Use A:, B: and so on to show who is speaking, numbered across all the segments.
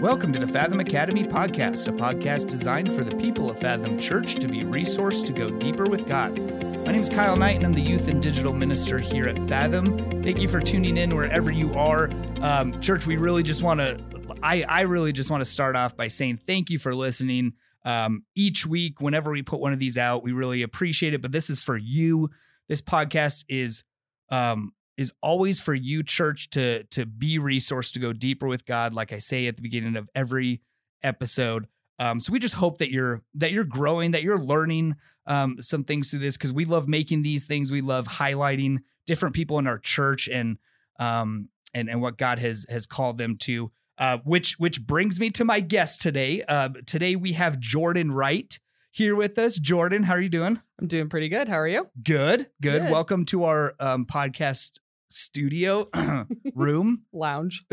A: Welcome to the Fathom Academy podcast, a podcast designed for the people of Fathom Church to be resourced to go deeper with God. My name is Kyle Knight, and I'm the youth and digital minister here at Fathom. Thank you for tuning in wherever you are. Um, church, we really just want to, I, I really just want to start off by saying thank you for listening. Um, each week, whenever we put one of these out, we really appreciate it. But this is for you. This podcast is um, is always for you, church, to to be resourced to go deeper with God. Like I say at the beginning of every episode. Um, so we just hope that you're that you're growing, that you're learning um, some things through this because we love making these things. We love highlighting different people in our church and um, and and what God has has called them to. Uh, which which brings me to my guest today. Uh, today we have Jordan Wright here with us. Jordan, how are you doing?
B: I'm doing pretty good. How are you?
A: Good, good.
B: Good.
A: Welcome to our um, podcast studio room.
B: Lounge.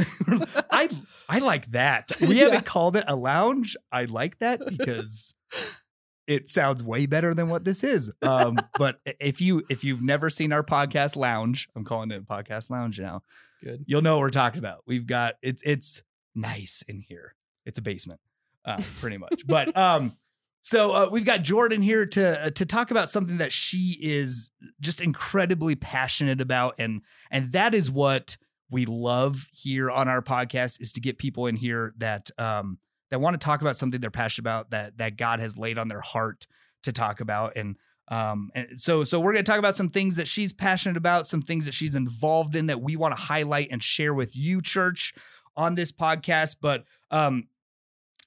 A: I I like that. We
B: Yeah.
A: haven't called it a lounge. I like that because it sounds way better than what this is. Um, but if you if you've never seen our podcast lounge, I'm calling it a podcast lounge now.
B: Good.
A: You'll know what we're talking about. We've got it's it's nice in here. It's a basement, uh, pretty much. but um, so uh, we've got Jordan here to uh, to talk about something that she is just incredibly passionate about, and and that is what we love here on our podcast is to get people in here that um that want to talk about something they're passionate about that that God has laid on their heart to talk about and um and so so we're going to talk about some things that she's passionate about some things that she's involved in that we want to highlight and share with you church on this podcast but um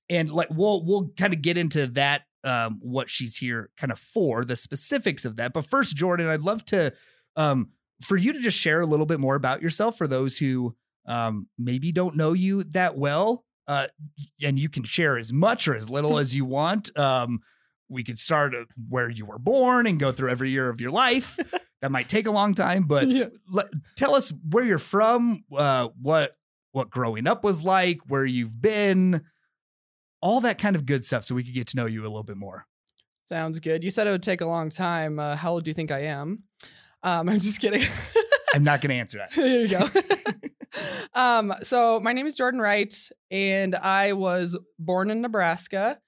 A: and like we'll we'll kind of get into that um what she's here kind of for the specifics of that but first Jordan I'd love to um for you to just share a little bit more about yourself for those who um, maybe don't know you that well. Uh, and you can share as much or as little as you want. Um, we could start where you were born and go through every year of your life. that might take a long time, but
B: Yeah.
A: let, tell us where you're from, uh, what what growing up was like, where you've been, all that kind of good stuff, so we could get to know you a little bit more.
B: Sounds good. You said it would take a long time. Uh, how old do you think I am? Um, I'm just kidding.
A: I'm not going to answer that.
B: there you go. um, so my name is Jordan Wright, and I was born in Nebraska.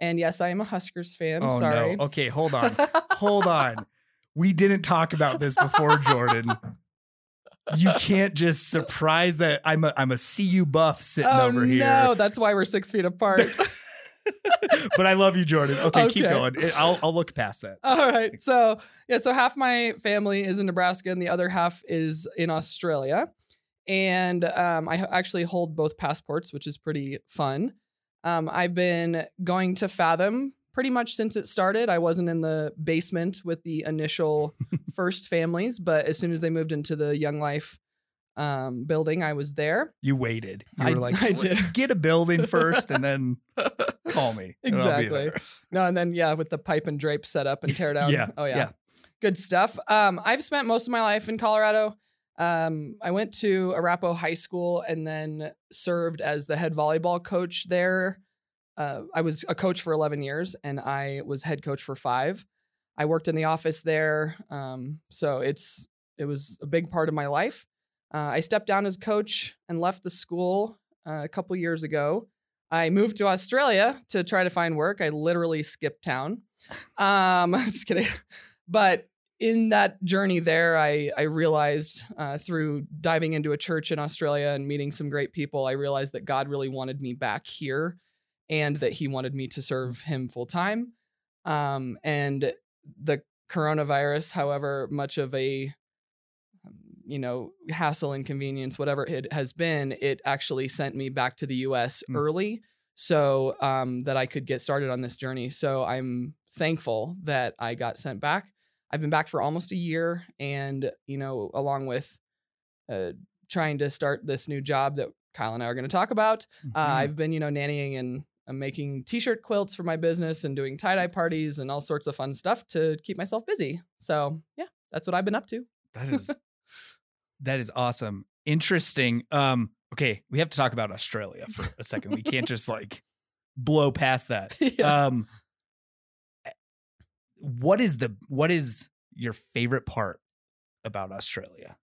B: And yes, I am a Huskers fan.
A: oh
B: Sorry.
A: no. Okay, hold on. hold on. We didn't talk about this before, Jordan. You can't just surprise that I'm a I'm a CU buff sitting
B: oh
A: over here.
B: no, that's why we're six feet apart.
A: but I love you, Jordan. Okay, keep
B: Okay.
A: going. I'll I'll look past that.
B: All right. So, yeah, so half my family is in Nebraska and the other half is in Australia. And um, I actually hold both passports, which is pretty fun. Um, I've been going to Fathom pretty much since it started. I wasn't in the basement with the initial first families, but as soon as they moved into the Young Life um, building, I was there.
A: You waited. You
B: I-
A: were like,
B: I did.
A: get a building first and then call me. and
B: Exactly.
A: there."
B: No, and then yeah, with the pipe and drape set up and tear down.
A: Yeah,
B: Oh yeah.
A: yeah.
B: Good stuff. Um, I've spent most of my life in Colorado. Um, I went to Arapahoe High School and then served as the head volleyball coach there. Uh, I was a coach for 11 years and I was head coach for five. I worked in the office there. Um, so it's it was a big part of my life. Uh, I stepped down as coach and left the school uh, a couple years ago. I moved to Australia to try to find work. I literally skipped town. Um, just kidding. But in that journey there, I I realized uh, through diving into a church in Australia and meeting some great people, I realized that God really wanted me back here, and that He wanted me to serve Him full time. Um, and the coronavirus, however much of a um, you know hassle inconvenience whatever it has been it actually sent me back to the us
A: Mm.
B: early so um, that i could get started on this journey so i'm thankful that i got sent back i've been back for almost a year and you know along with uh, trying to start this new job that kyle and i are going to talk about uh,
A: Mhm.
B: i've been you know nannying and I'm making t-shirt quilts for my business and doing tie-dye parties and all sorts of fun stuff to keep myself busy so yeah that's what i've been up to
A: That is that is awesome. Interesting. Um, okay, we have to talk about Australia for a second. We can't just like blow past that.
B: Yeah.
A: Um what is the what is your favorite part about Australia?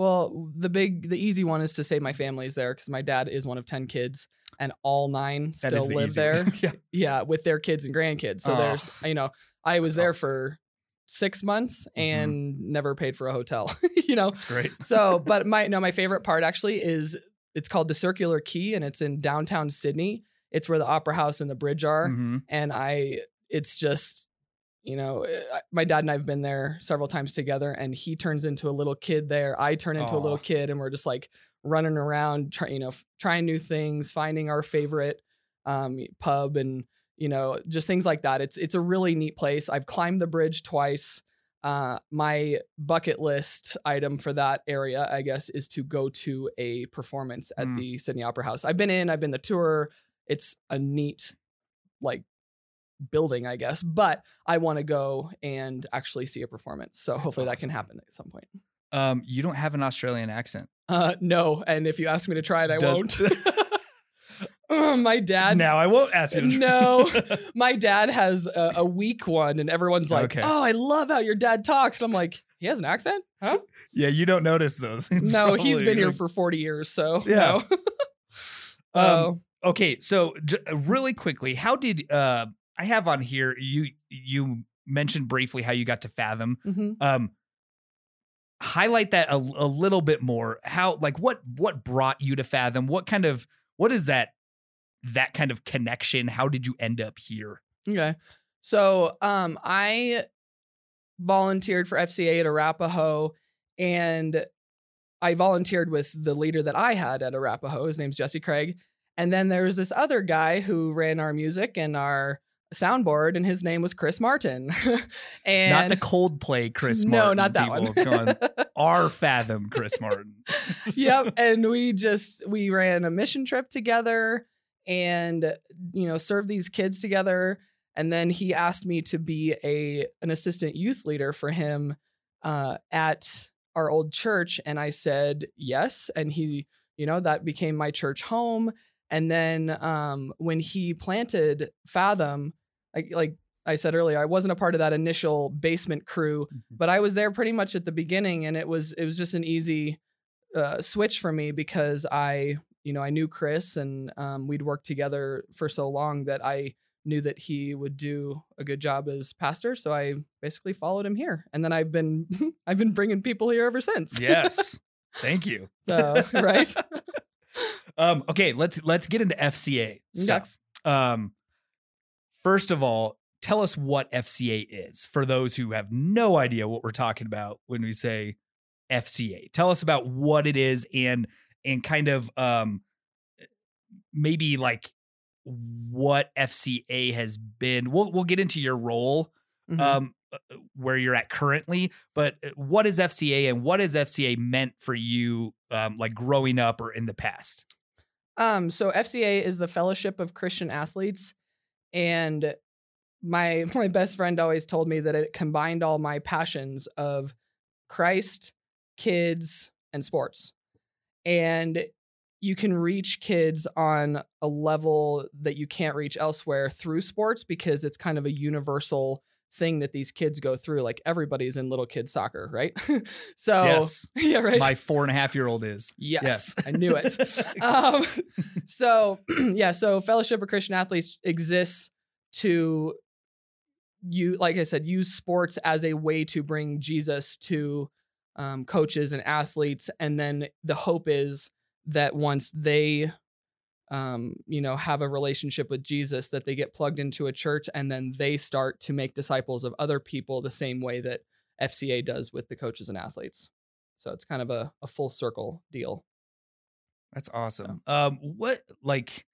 B: Well, the big, the easy one is to say my family's there because my dad is one of 10 kids and all nine
A: That is
B: still
A: the
B: live
A: easy
B: there.
A: yeah.
B: yeah, with their kids and grandkids. So
A: Oh.
B: there's, you know, I was
A: That's
B: there
A: awesome.
B: for six months
A: Mhm.
B: and never paid for a hotel, you know?
A: It's great.
B: So, but my, no, my favorite part actually is it's called the Circular Quay and it's in downtown Sydney. It's where the Opera House and the bridge are
A: Mhm.
B: and I it's just you know my dad and I've been there several times together and he turns into a little kid there. I turn into a little kid and we're just like running around try, you know f- trying new things finding our favorite um pub and you know just things like that. It's it's a really neat place. I've climbed the bridge twice. Uh my bucket list item for that area I guess is to go to a performance at
A: Mm.
B: the Sydney Opera House. I've been in I've been the tour. It's a neat like building, I guess. But I want to go and actually see a performance. So
A: That's
B: hopefully that can happen at some point.
A: Um, you don't have an Australian accent.
B: Uh, no, and if you ask me to try it, I
A: Does-
B: won't. My dad.
A: now I won't ask you. To
B: No. My dad has a, a weak one, and everyone's like,
A: Okay.
B: "Oh, I love how your dad talks." And I'm like, "He has an accent, huh?"
A: yeah, you don't notice those. It's
B: no, he's been here
A: like-
B: for 40 years, so
A: Yeah.
B: no.
A: Um,
B: Oh.
A: okay, so j- really quickly, how did uh I have on here you you mentioned briefly how you got to Fathom.
B: Mhm.
A: Um highlight that a, a little bit more. How like what what brought you to Fathom? What kind of what is that that kind of connection? How did you end up here?
B: Okay. So um I volunteered for FCA at Arapahoe and I volunteered with the leader that I had at Arapahoe. His name's Jesse Craig. And then there was this other guy who ran our music and our soundboard, and his name was Chris Martin. and
A: not the Coldplay Chris Martin.
B: no, not that
A: people
B: one.
A: have gone, Our Fathom Chris Martin.
B: yep. And we just we ran a mission trip together and you know served these kids together. And then he asked me to be a an assistant youth leader for him uh, at our old church, and I said yes. And he, you know, that became my church home. And then um, when he planted Fathom, like like I said earlier, I wasn't a part of that initial basement crew, but I was there pretty much at the beginning, and it was it was just an easy uh, switch for me because I you know I knew Chris and um, we'd worked together for so long that I knew that he would do a good job as pastor. So I basically followed him here, and then I've been I've been bringing people here ever since.
A: Yes. Thank you.
B: So right.
A: Um, okay, let's let's get into FCA stuff. Um, first of all, tell us what FCA is for those who have no idea what we're talking about when we say FCA. Tell us about what it is and and kind of um maybe like what FCA has been. We'll we'll get into your role
B: Mhm.
A: um uh, where you're at currently but uh, what is fca and what has fca meant for you um like growing up or in the past
B: Um, so FCA is the Fellowship of Christian Athletes, and my my best friend always told me that it combined all my passions of Christ, kids, and sports. And you can reach kids on a level that you can't reach elsewhere through sports because it's kind of a universal thing that these kids go through. Like everybody's in little kid soccer, right? so
A: yes
B: yeah, right.
A: my four and a half year old is
B: yes,
A: yes
B: I knew it. um, so yeah, so Fellowship of Christian Athletes exists to you, like I said, use sports as a way to bring Jesus to um, coaches and athletes, and then the hope is that once they um, you know, have a relationship with Jesus, that they get plugged into a church and then they start to make disciples of other people the same way that FCA does with the coaches and athletes. So it's kind of a, a full circle deal.
A: that's awesome um what like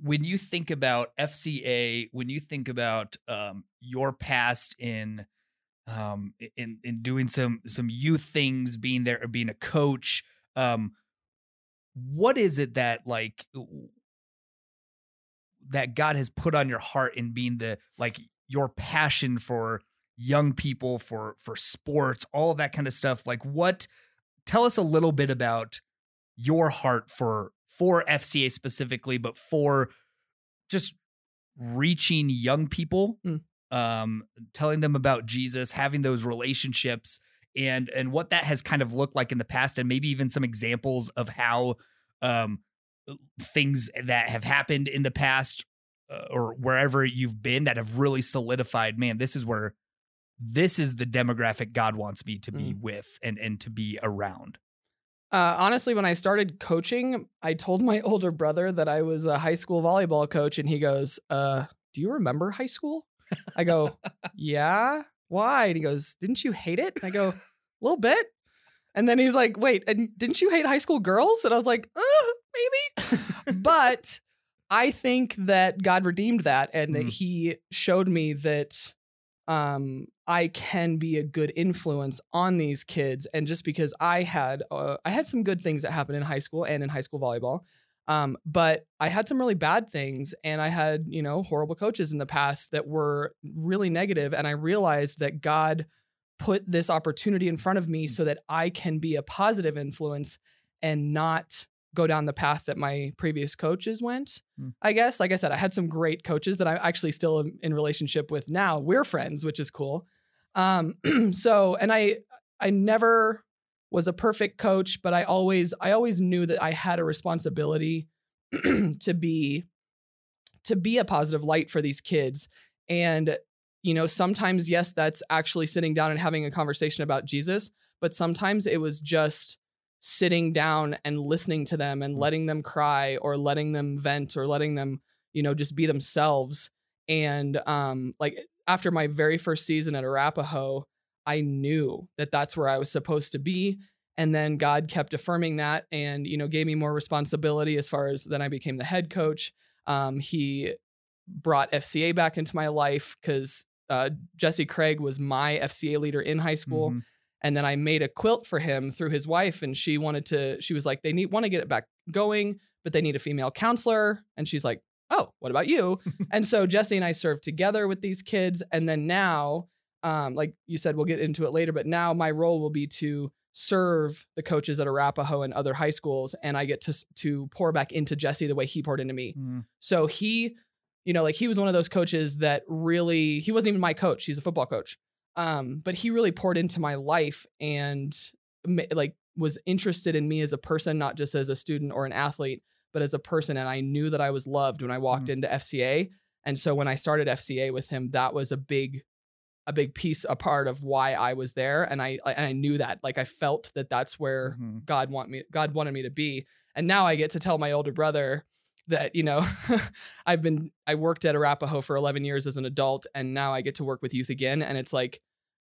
A: when you think about fca when you think about um your past in um in in doing some some youth things being there being a coach um what is it that like that God has put on your heart in being the like your passion for young people for for sports all that kind of stuff like what tell us a little bit about your heart for for FCA specifically but for just reaching young people
B: Mm.
A: um telling them about Jesus having those relationships and and what that has kind of looked like in the past and maybe even some examples of how um things that have happened in the past uh, or wherever you've been that have really solidified man this is where this is the demographic God wants me to be
B: Mm.
A: with and and to be around.
B: Uh, honestly, when I started coaching, I told my older brother that I was a high school volleyball coach, and he goes, uh, "Do you remember high school?" I go, "Yeah, why?" And he goes, "Didn't you hate it?" And I go, "A little bit." And then he's like, "Wait, and didn't you hate high school girls?" And I was like, uh, "Maybe," but I think that God redeemed that, and that
A: Mm.
B: He showed me that um I can be a good influence on these kids and just because I had uh, I had some good things that happened in high school and in high school volleyball um but I had some really bad things and I had you know horrible coaches in the past that were really negative and I realized that God put this opportunity in front of me so that I can be a positive influence and not go down the path that my previous coaches went.
A: Hmm.
B: I guess, like I said, I had some great coaches that I'm actually still in relationship with now. We're friends, which is cool. Um, so, and I, I never was a perfect coach, but I always, I always knew that I had a responsibility to be, to be a positive light for these kids. And, you know, sometimes, yes, that's actually sitting down and having a conversation about Jesus, but sometimes it was just sitting down and listening to them and letting them cry or letting them vent or letting them, you know, just be themselves. And um, like after my very first season at Arapahoe, I knew that that's where I was supposed to be. And then God kept affirming that and, you know, gave me more responsibility as far as then I became the head coach. Um, he brought FCA back into my life because uh, Jesse Craig was my FCA leader in high school
A: Mhm.
B: and then I made a quilt for him through his wife and she wanted to she was like they need want to get it back going but they need a female counselor and she's like oh what about you and so Jesse and I served together with these kids and then now um like you said we'll get into it later but now my role will be to serve the coaches at Arapahoe and other high schools and I get to to pour back into Jesse the way he poured into me
A: Mm.
B: so he, you know, like he was one of those coaches that really, he wasn't even my coach. He's a football coach. Um, but he really poured into my life and like was interested in me as a person, not just as a student or an athlete, but as a person. And I knew that I was loved when I walked into FCA. And so when I started FCA with him, that was a big, a big piece, a part of why I was there. And I, and I knew that, like, I felt that that's where
A: Mhm.
B: God want me God wanted me to be. And now I get to tell my older brother that, you know, I've been I worked at Arapahoe for 11 years as an adult and now I get to work with youth again and it's like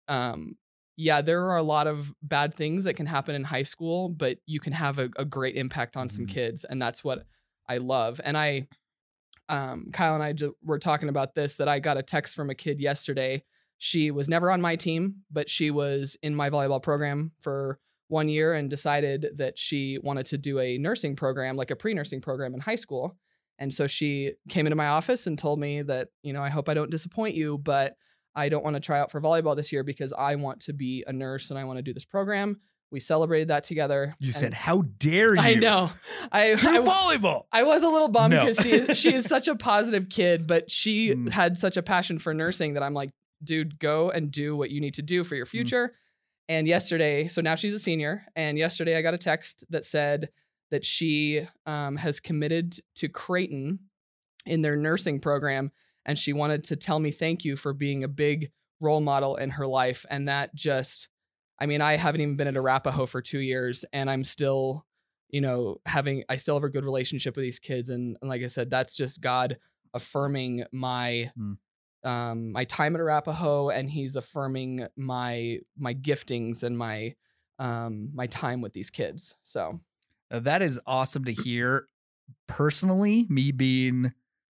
B: um yeah, there are a lot of bad things that can happen in high school, but you can have a, a great impact on some
A: Mhm.
B: kids and that's what I love. And I um Kyle and I were talking about this that I got a text from a kid yesterday. She was never on my team, but she was in my volleyball program for one year and decided that she wanted to do a nursing program, like a pre nursing program in high school. And so she came into my office and told me that, you know, I hope I don't disappoint you, but I don't want to try out for volleyball this year because I want to be a nurse and I want to do this program. We celebrated that together.
A: You said, "How dare you?"
B: I know. I,
A: Do
B: I,
A: volleyball.
B: I was a little bummed
A: No.
B: because she is, she is such a positive kid, but she
A: Mm.
B: had such a passion for nursing that I'm like, dude, go and do what you need to do for your future. And yesterday, so now she's a senior, and yesterday I got a text that said that she um, has committed to Creighton in their nursing program, and she wanted to tell me thank you for being a big role model in her life. And that just, I mean, I haven't even been at Arapahoe for two years, and I'm still you know, having I still have a good relationship with these kids, and, and like I said, that's just God affirming my
A: Mm.
B: Um my time at Arapahoe, and He's affirming my my giftings and my um my time with these kids. So
A: Uh, that is awesome to hear. Personally, me being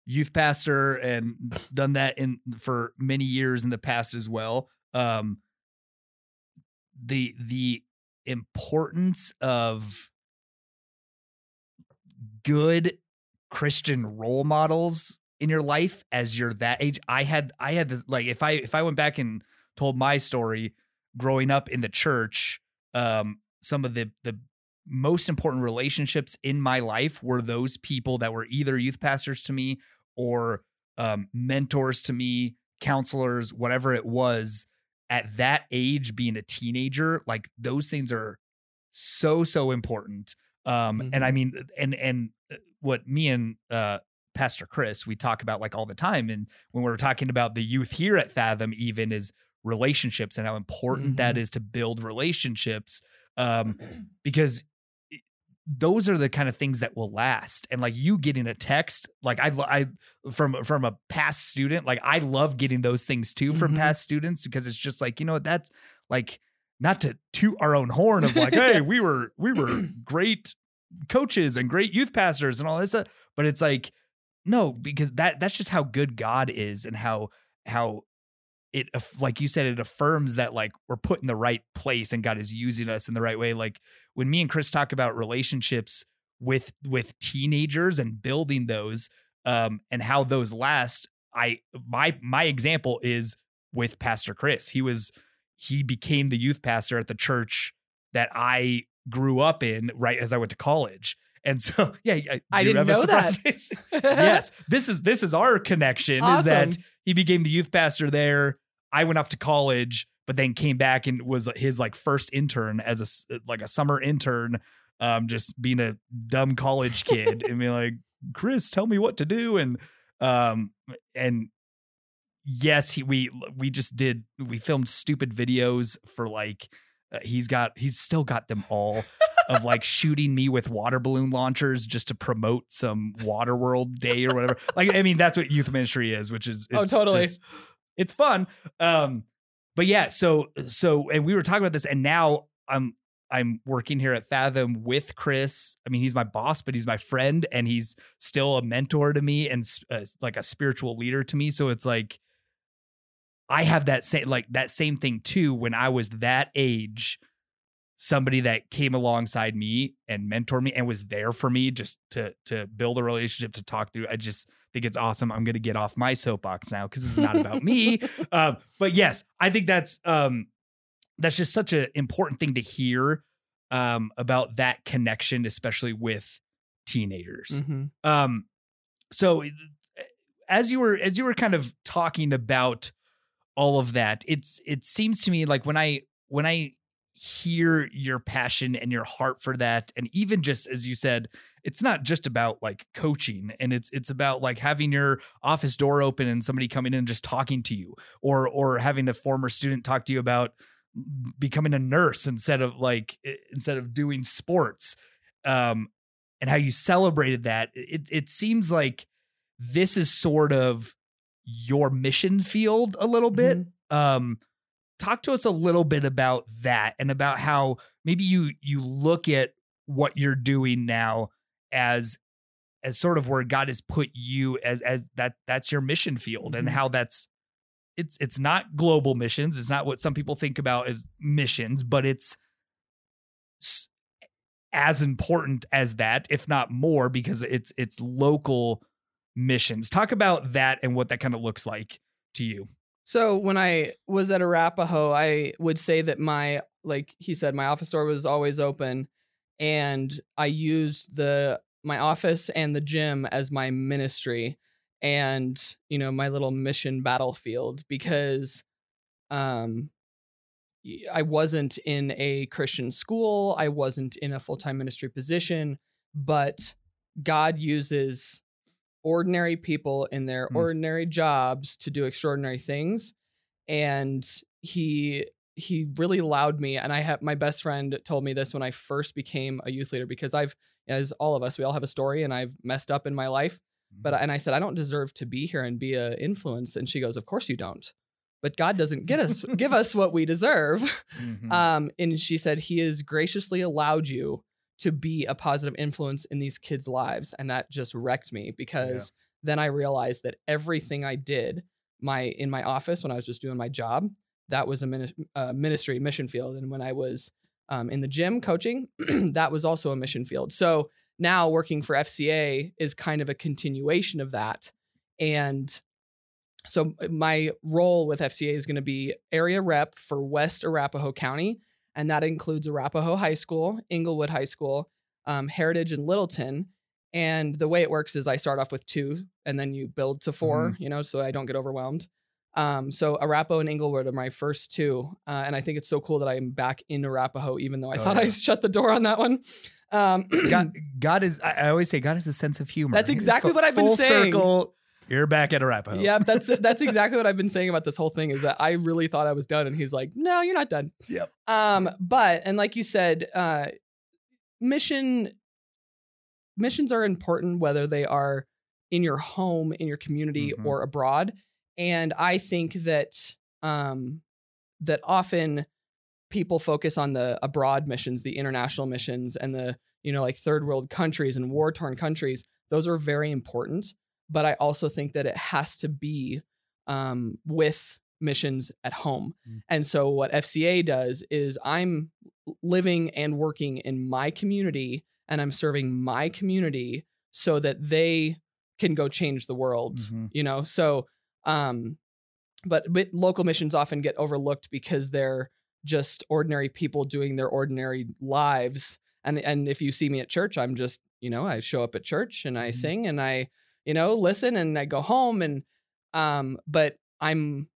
A: youth pastor and done that in for many years in the past as well. Um, the the importance of good Christian role models in your life as you're that age. I had I had this like if I if I went back and told my story growing up in the church, um, some of the the most important relationships in my life were those people that were either youth pastors to me or um, mentors to me, counselors, whatever it was. at that age, being a teenager, like those things are so so important. Um, and I mean, and and uh, what me and uh Pastor Chris we talk about like all the time, and when we're talking about the youth here at Fathom, even is relationships and how important that
B: Mhm.
A: is to build relationships. Um, because those are the kind of things that will last and like you getting a text like i i from from a past student like i love getting those things too from
B: Mhm.
A: past students because it's just like you know what that's like not to toot our own horn of like hey we were we were great coaches and great youth pastors and all this stuff but it's like no because that that's just how good god is and how how it like you said it affirms that like we're put in the right place and god is using us in the right way. Like when me and chris talk about relationships with with teenagers and building those um and how those last i my my example is with pastor chris. He was he became the youth pastor at the church that i grew up in right as i went to college and so yeah I,
B: didn't know that.
A: yes this is this is our connection is that he became the youth pastor there. I went off to college but then came back and was his like first intern as a like a summer intern um just being a dumb college kid and being like chris tell me what to do. And um and yes he we we just did we filmed stupid videos for like uh, he's got he's still got them all of like shooting me with water balloon launchers just to promote some water world day or whatever. Like i mean that's what youth ministry is which is
B: Oh,
A: it's
B: totally.
A: just- it's fun. Um but yeah so so and we were talking about this and now i'm i'm working here at fathom with chris. I mean he's my boss but he's my friend and he's still a mentor to me and uh, like a spiritual leader to me. So it's like i have that same like that same thing too. When i was that age somebody that came alongside me and mentored me and was there for me just to to build a relationship to talk through i just think it's awesome i'm gonna get off my soapbox now because this is not about me um, but yes, I think that's um, that's just such an important thing to hear um, about that connection, especially with teenagers.
B: Mhm.
A: Um, so as you were as you were kind of talking about all of that, it's it seems to me like when I when I hear your passion and your heart for that, and even just as you said, it's not just about like coaching and it's it's about like having your office door open and somebody coming in and just talking to you or or having a former student talk to you about becoming a nurse instead of like instead of doing sports um and how you celebrated that. It it seems like this is sort of your mission field a little bit.
B: Mhm.
A: um talk to us a little bit about that and about how maybe you you look at what you're doing now as as sort of where God has put you as as that that's your mission field and
B: Mhm.
A: how that's it's it's not global missions. It's not what some people think about as missions but it's as important as that if not more because it's it's local missions. Talk about that and what that kind of looks like to you
B: So when I was at Arapahoe, I would say that my like he said, my office door was always open, and I used the my office and the gym as my ministry, and you know my little mission battlefield because, um, I wasn't in a Christian school, I wasn't in a full time ministry position, but God uses ordinary people in their
A: Hmm.
B: ordinary jobs to do extraordinary things and he he really allowed me and i have my best friend told me this when i first became a youth leader because i've as all of us we all have a story and i've messed up in my life but and i said i don't deserve to be here and be a influence and she goes of course you don't but god doesn't get us give us what we deserve
A: Mhm.
B: um, and she said he has graciously allowed you to be a positive influence in these kids' lives, and that just wrecked me because then I realized that everything I did my in my office when I was just doing my job that was a mini- uh, ministry mission field, and when I was um, in the gym coaching, that was also a mission field. So now working for FCA is kind of a continuation of that, and so uh, my role with FCA is going to be area rep for West Arapahoe County, and that includes Arapahoe High School, Englewood High School, um, Heritage, and Littleton. And the way it works is I start off with two, and then you build to 4 you know, so I don't get overwhelmed. Um, so Arapahoe and Englewood are my first two, uh, and I think it's so cool that I'm back in Arapahoe, even though I
A: Oh,
B: thought I shut the door on that one. Um,
A: God, God is. I always say God has a sense of humor.
B: That's exactly what I've been
A: full
B: saying.
A: Circle. You're back at Arapahoe.
B: Yep, that's that's exactly what I've been saying about this whole thing. Is that I really thought I was done, and he's like, "No, you're not done."
A: Yep.
B: Um, but and like you said, uh, mission missions are important whether they are in your home, in your community,
A: Mhm.
B: or abroad. And I think that um, that often people focus on the abroad missions, the international missions, and the you know like third world countries and war torn countries. Those are very important, but I also think that it has to be um, with missions at home.
A: Mm.
B: And so what FCA does is I'm living and working in my community and I'm serving my community so that they can go change the world,
A: Mhm.
B: you know? So um but, but local missions often get overlooked because they're just ordinary people doing their ordinary lives. And and if you see me at church, I'm just, you know, I show up at church and I
A: Mhm.
B: sing and I, you know, listen and I go home and um but I'm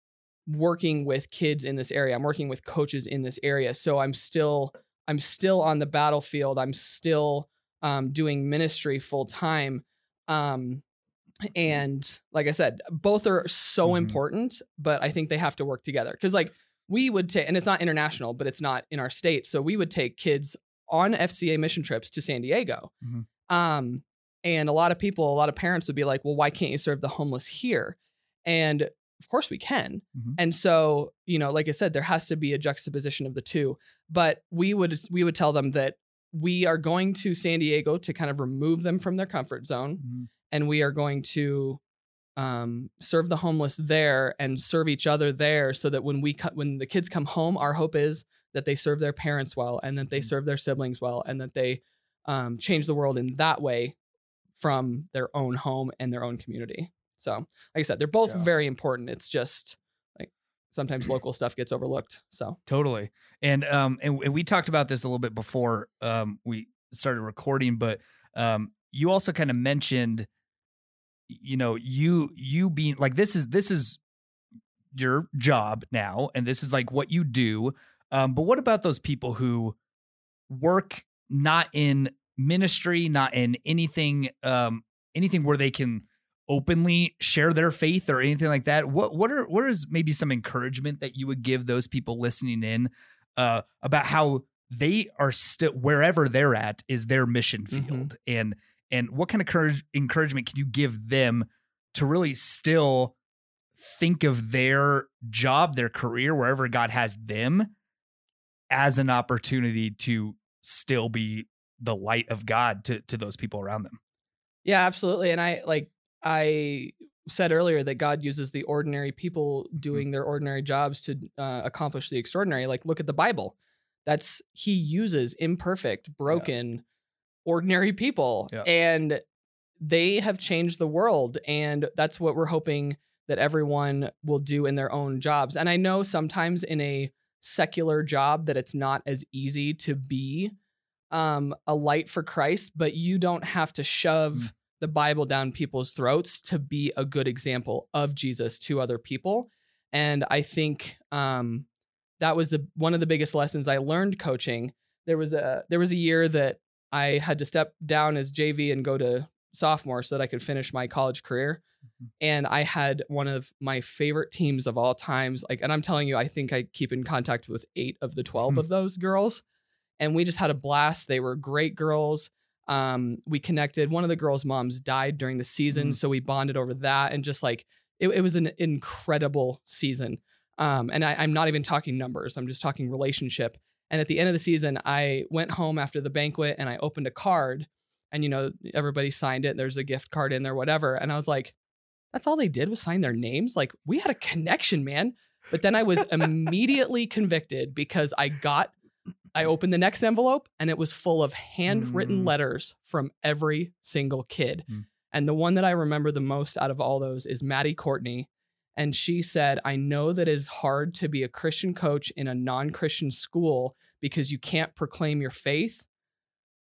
B: working with kids in this area. I'm working with coaches in this area. So I'm still I'm still on the battlefield. I'm still um, doing ministry full time. Um, and like I said, both are so
A: Mhm.
B: important, but I think they have to work together. Because like we would take, and it's not international, but it's not in our state. So we would take kids on FCA mission trips to San Diego.
A: Mhm.
B: Um, and a lot of people, a lot of parents would be like, well, why can't you serve the homeless here? And of course we can.
A: Mhm.
B: And so, you know, like I said, there has to be a juxtaposition of the two. But we would we would tell them that we are going to San Diego to kind of remove them from their comfort zone,
A: Mhm.
B: and we are going to um, serve the homeless there and serve each other there, so that when we co- when the kids come home, our hope is that they serve their parents well, and that they
A: Mhm.
B: serve their siblings well, and that they um, change the world in that way from their own home and their own community. So, like I said, they're both
A: Yeah.
B: very important. It's just like sometimes local stuff gets overlooked. So,
A: Totally. And um and, and we talked about this a little bit before um we started recording, but um you also kind of mentioned you know, you you being like this is this is your job now and this is like what you do. Um but what about those people who work not in ministry, not in anything um anything where they can openly share their faith or anything like that what what are what is maybe some encouragement that you would give those people listening in uh about how they are still wherever they're at is their mission
B: Mhm.
A: field and and what kind of courage, encouragement can you give them to really still think of their job their career wherever god has them as an opportunity to still be the light of god to to those people around them
B: yeah, absolutely. And I like I said earlier that God uses the ordinary people doing their ordinary jobs to uh, accomplish the extraordinary. Like, look at the Bible. That's He uses imperfect, broken, ordinary people,
A: Yeah.
B: and they have changed the world. And that's what we're hoping that everyone will do in their own jobs. And I know sometimes in a secular job that it's not as easy to be um, a light for Christ, but you don't have to shove the Bible down people's throats to be a good example of Jesus to other people. And I think um, that was the one of the biggest lessons I learned coaching. There was a there was a year that I had to step down as JV and go to sophomore so that I could finish my college career.
A: Mhm.
B: And I had one of my favorite teams of all times. Like, and I'm telling you, I think I keep in contact with eight of the 12
A: Hmm.
B: of those girls. And we just had a blast. They were great girls. Um, we connected. One of the girls' moms died during the season.
A: Mhm.
B: So we bonded over that. And just like, it, it was an incredible season. Um, and I, I'm not even talking numbers, I'm just talking relationship. And at the end of the season, I went home after the banquet and I opened a card and, you know, everybody signed it. There's a gift card in there, whatever. And I was like, that's all they did was sign their names. Like we had a connection, man. But then I was immediately convicted because I got, I opened the next envelope and it was full of handwritten
A: Mm.
B: letters from every single kid.
A: Mm.
B: And the one that I remember the most out of all those is Maddie Courtney. And she said, I know that it is hard to be a Christian coach in a non Christian school because you can't proclaim your faith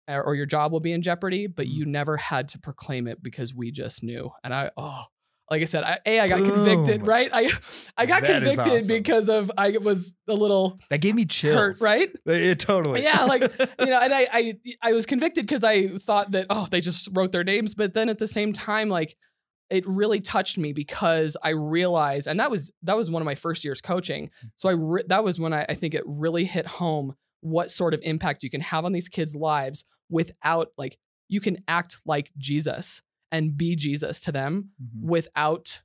B: or, or your job will be in jeopardy, but
A: Mm.
B: you never had to proclaim it because we just knew. And I, oh, like I said, I, a I got
A: Boom.
B: convicted, right? I I got
A: That
B: convicted
A: awesome.
B: because of I was a little
A: That gave me
B: hurt,
A: chills.
B: right?
A: Uh, it totally.
B: Yeah, like, you know, and I I I was convicted because I thought that oh they just wrote their names, but then at the same time like it really touched me because I realized, and that was that was one of my first years coaching. So I re- that was when I, I think it really hit home what sort of impact you can have on these kids' lives without like you can act like Jesus and be Jesus to them
A: Mhm.
B: without,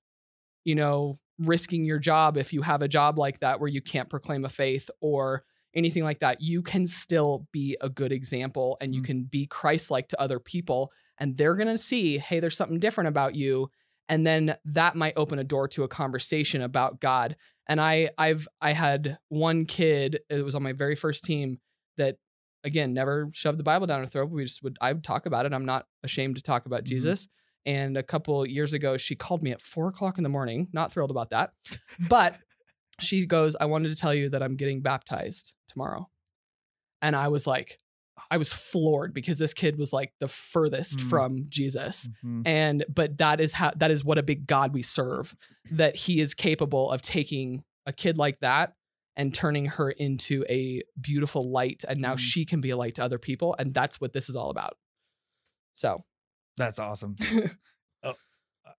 B: you know, risking your job if you have a job like that where you can't proclaim a faith or anything like that. You can still be a good example and you
A: Mm.
B: can be Christ like to other people. And they're going to see, hey, there's something different about you. And then that might open a door to a conversation about God. And I, I've, I had one kid, it was on my very first team that again, never shoved the Bible down her throat. We just would, I would talk about it. I'm not ashamed to talk about
A: Mhm.
B: Jesus. And a couple years ago, she called me at four o'clock in the morning. Not thrilled about that. But she goes, I wanted to tell you that I'm getting baptized tomorrow. And I was like, I was floored because this kid was like the furthest
A: Mm.
B: from Jesus.
A: Mhm.
B: And but that is how that is what a big God we serve. That he is capable of taking a kid like that and turning her into a beautiful light. And now
A: Mm.
B: she can be a light to other people. And that's what this is all about. So
A: That's awesome. Oh,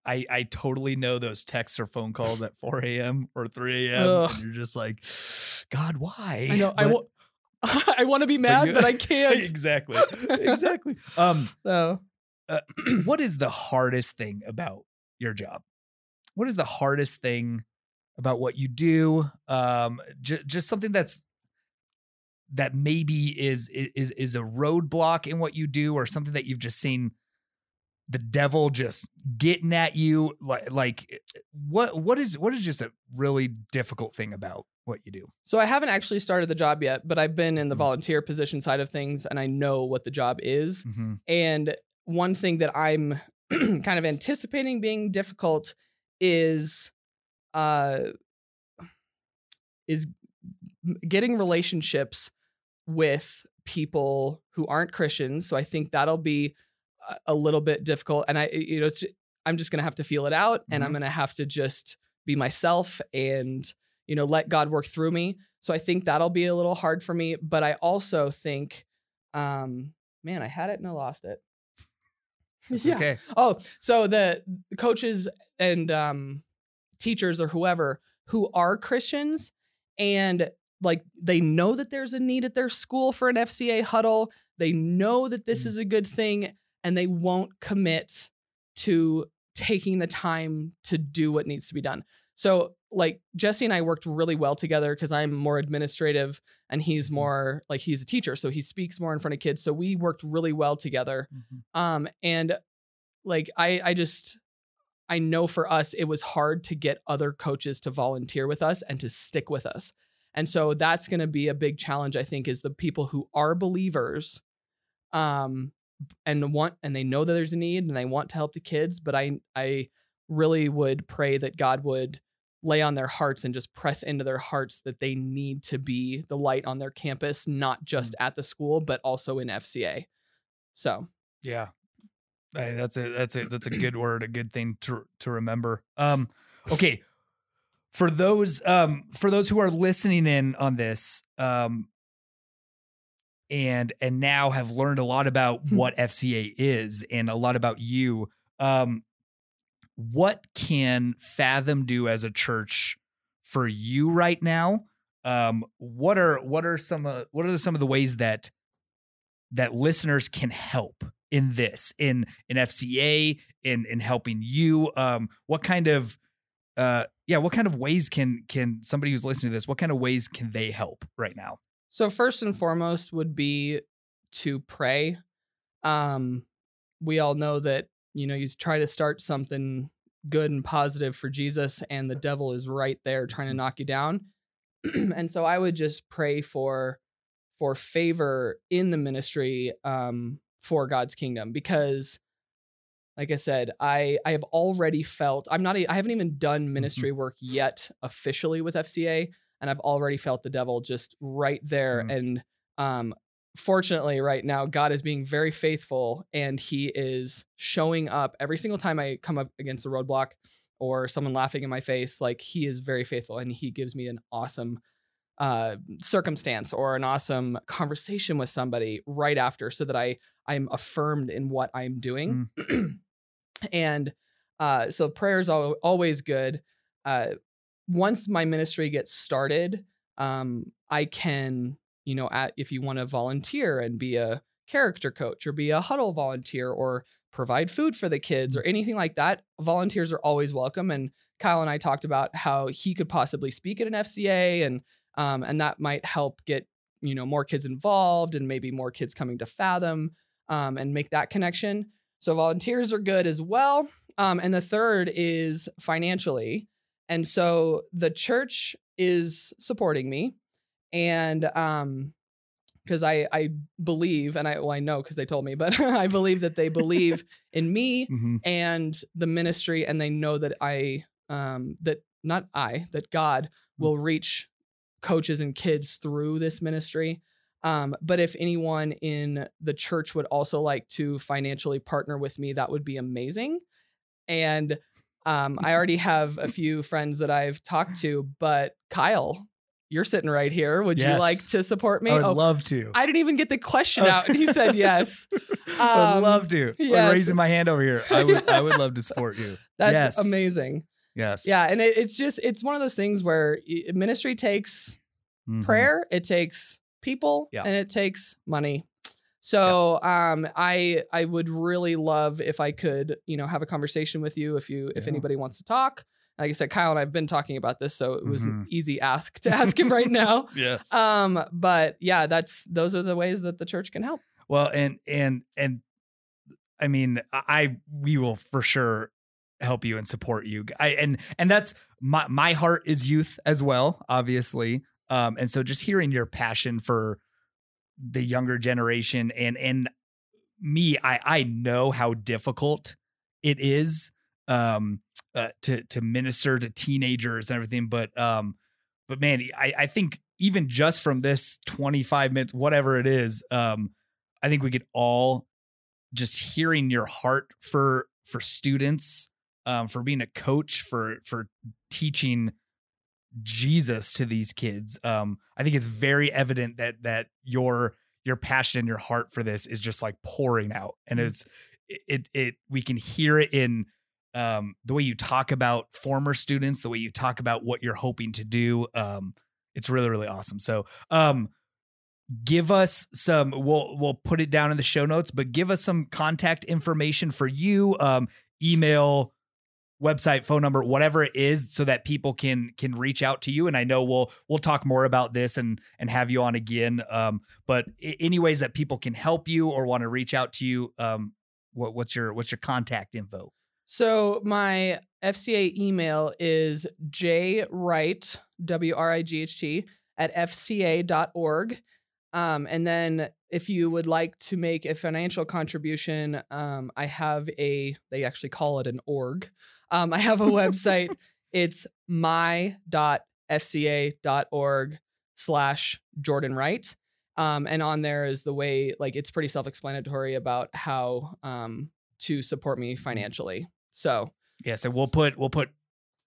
A: I I totally know those texts or phone calls at 4 a.m. or 3 a.m. You're just like, God, why?
B: I know I
A: But-
B: I want to be mad,
A: you-
B: but I can't.
A: exactly. Exactly. Um,
B: So
A: what is the hardest thing about your job? What is the hardest thing about what you do? Um, j- just something that's that maybe is is is a roadblock in what you do, or something that you've just seen the devil just getting at you. Like like what what is what is just a really difficult thing about what you do?
B: So I haven't actually started the job yet, but I've been in the
A: Mhm.
B: volunteer position side of things and I know what the job is.
A: Mm-hmm.
B: And one thing that I'm kind of anticipating being difficult is uh is getting relationships with people who aren't Christians. So I think that'll be a- little bit difficult and I you know it's I'm just going to have to feel it out and I'm
A: Mhm.
B: going to have to just be myself and you know let God work through me. So I think that'll be a little hard for me, but I also think um man, I had it and I lost it.
A: It's
B: Yeah.
A: okay.
B: Oh, so the coaches and um, teachers or whoever who are Christians and like they know that there's a need at their school for an FCA huddle. They know that this
A: Mm.
B: is a good thing and they won't commit to taking the time to do what needs to be done. So like Jesse and I worked really well together because I'm more administrative and he's
A: Mhm.
B: more like he's a teacher. So he speaks more in front of kids. So we worked really well together
A: Mhm.
B: um and like i i just i know for us it was hard to get other coaches to volunteer with us and to stick with us. And so that's going to be a big challenge i think is the people who are believers um and want and they know that there's a need and they want to help the kids but i i really would pray that god would lay on their hearts and just press into their hearts that they need to be the light on their campus not just at the school but also in fca so
A: Yeah. Hey, that's a that's a that's a good word, a good thing to to remember. Um okay. For those um for those who are listening in on this um and and now have learned a lot about what FCA is and a lot about you um what can Fathom do as a church for you right now? Um what are what are some uh, what are some of the ways that that listeners can help in this in in FCA in in helping you um what kind of uh yeah what kind of ways can can somebody who's listening to this what kind of ways can they help right now
B: So first and foremost would be to pray. Um, we all know that you know you try to start something good and positive for Jesus, and the devil is right there trying to knock you down. and so I would just pray for for favor in the ministry um, for God's kingdom because. Like I said, I I have already felt I'm not I haven't even done ministry work yet officially with FCA, and I've already felt the devil just right there.
A: Mm.
B: And um, fortunately, right now, God is being very faithful, and He is showing up every single time I come up against a roadblock or someone laughing in my face, like he is very faithful and he gives me an awesome uh, circumstance or an awesome conversation with somebody right after so that I I'm affirmed in what I'm doing. and uh, so prayer is al- always good. Uh, once my ministry gets started, um, I can, you know, at, if you want to volunteer and be a character coach or be a huddle volunteer or provide food for the kids or anything like that, volunteers are always welcome. And Kyle and I talked about how he could possibly speak at an FCA and um, and that might help get you know more kids involved and maybe more kids coming to Fathom um, and make that connection. So volunteers are good as well. Um, and the third is financially. And so the church is supporting me. And um, because I I believe and I well I know because they told me, but I believe that they believe in me
A: Mhm.
B: and the ministry, and they know that I um that not I that God will reach coaches and kids through this ministry. Um, but if anyone in the church would also like to financially partner with me, that would be amazing. And um, I already have a few friends that I've talked to, but Kyle, you're sitting right here. Would you like to support me?
A: I would
B: Oh,
A: love to.
B: I didn't even get the question
A: Oh.
B: out, and he said yes.
A: I would
B: Um,
A: love to. I'm raising my hand over here. I would. I would love to support you.
B: That's
A: yes.
B: amazing.
A: Yes.
B: Yeah, and it, it's just it's one of those things where ministry takes
A: Mhm.
B: prayer, it takes people,
A: Yeah.
B: and it takes money. So um I I would really love if I could, you know, have a conversation with you if you if
A: Yeah.
B: anybody wants to talk. Like I said, Kyle and I've been talking about this, so it was
A: Mhm.
B: an easy ask to ask him right now.
A: Yes.
B: Um, but yeah, that's those are the ways that the church can help.
A: Well, and and and I mean, I- we will for sure help you and support you. I and and that's my my heart is youth as well, obviously. Um, and so just hearing your passion for the younger generation and and me, I I know how difficult it is um uh, to to minister to teenagers and everything, but um, but man, I I think even just from this 25 minutes, whatever it is, um, I think we could all just hearing your heart for for students, um, for being a coach, for for teaching Jesus to these kids. Um, I think it's very evident that that your your passion and your heart for this is just like pouring out, and
B: Mhm.
A: it's it it we can hear it in um, the way you talk about former students, the way you talk about what you're hoping to do. Um, it's really really awesome. So um, give us some we'll we'll put it down in the show notes but give us some contact information for you um email website phone number whatever it is so that people can can reach out to you and i know we'll we'll talk more about this and and have you on again um but any ways that people can help you or want to reach out to you um what, what's your what's your contact info
B: So my FCA email is jwright, W R I G H T, at fca.org. Um, and then if you would like to make a financial contribution, um, I have a, they actually call it an org. Um, I have a website. it's my.fca.org slash Jordan Wright. Um, and on there is the way, like, it's pretty self explanatory about how um, to support me financially. So,
A: yeah so we'll put we'll put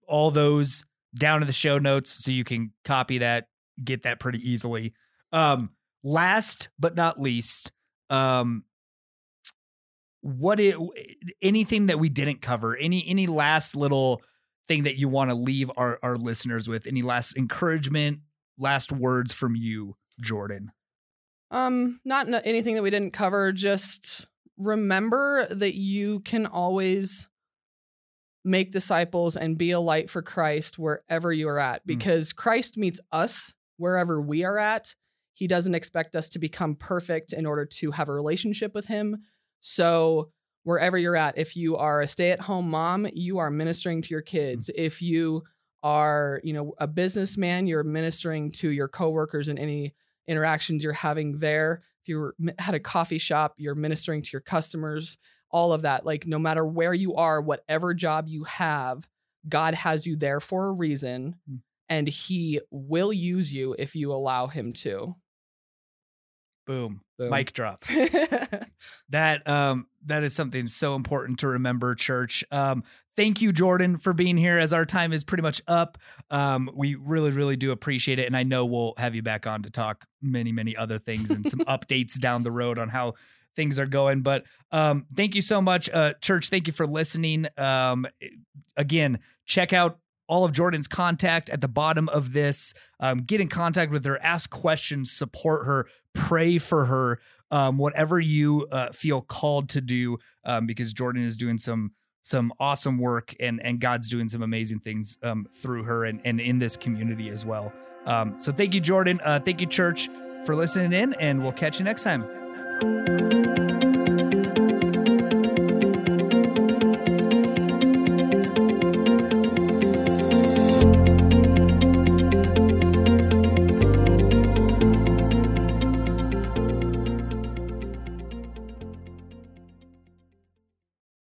A: all those down in the show notes so you can copy that get that pretty easily um last but not least um what it anything that we didn't cover any any last little thing that you want to leave our our listeners with any last encouragement last words from you jordan
B: um, not anything that we didn't cover. Just remember that you can always make disciples and be a light for Christ wherever you are at, because Christ meets us wherever we are at. He doesn't expect us to become perfect in order to have a relationship with Him. So, wherever you're at, if you are a stay at home mom, you are ministering to your kids. If you are, you know, a businessman, you're ministering to your coworkers and any interactions you're having there. If you were, had a coffee shop, you're ministering to your customers, all of that. Like, no matter where you are, whatever job you have, God has you there for a reason,
A: Mm.
B: and He will use you if you allow Him to.
A: Boom.
B: Boom.
A: Mic drop. That um that is something so important to remember, church. Um, thank you, Jordan, for being here as our time is pretty much up. Um, we really, really do appreciate it. And I know we'll have you back on to talk many, many other things and some updates down the road on how things are going. But um, thank you so much, uh, church. Thank you for listening. Um, again, check out all of Jordan's contact at the bottom of this. Um, get in contact with her, ask questions, support her, pray for her, um, whatever you uh, feel called to do, um, because Jordan is doing some some awesome work and and God's doing some amazing things um, through her and, and in this community as well. Um, so thank you, Jordan. Uh, thank you, church, for listening in, and we'll catch you next time.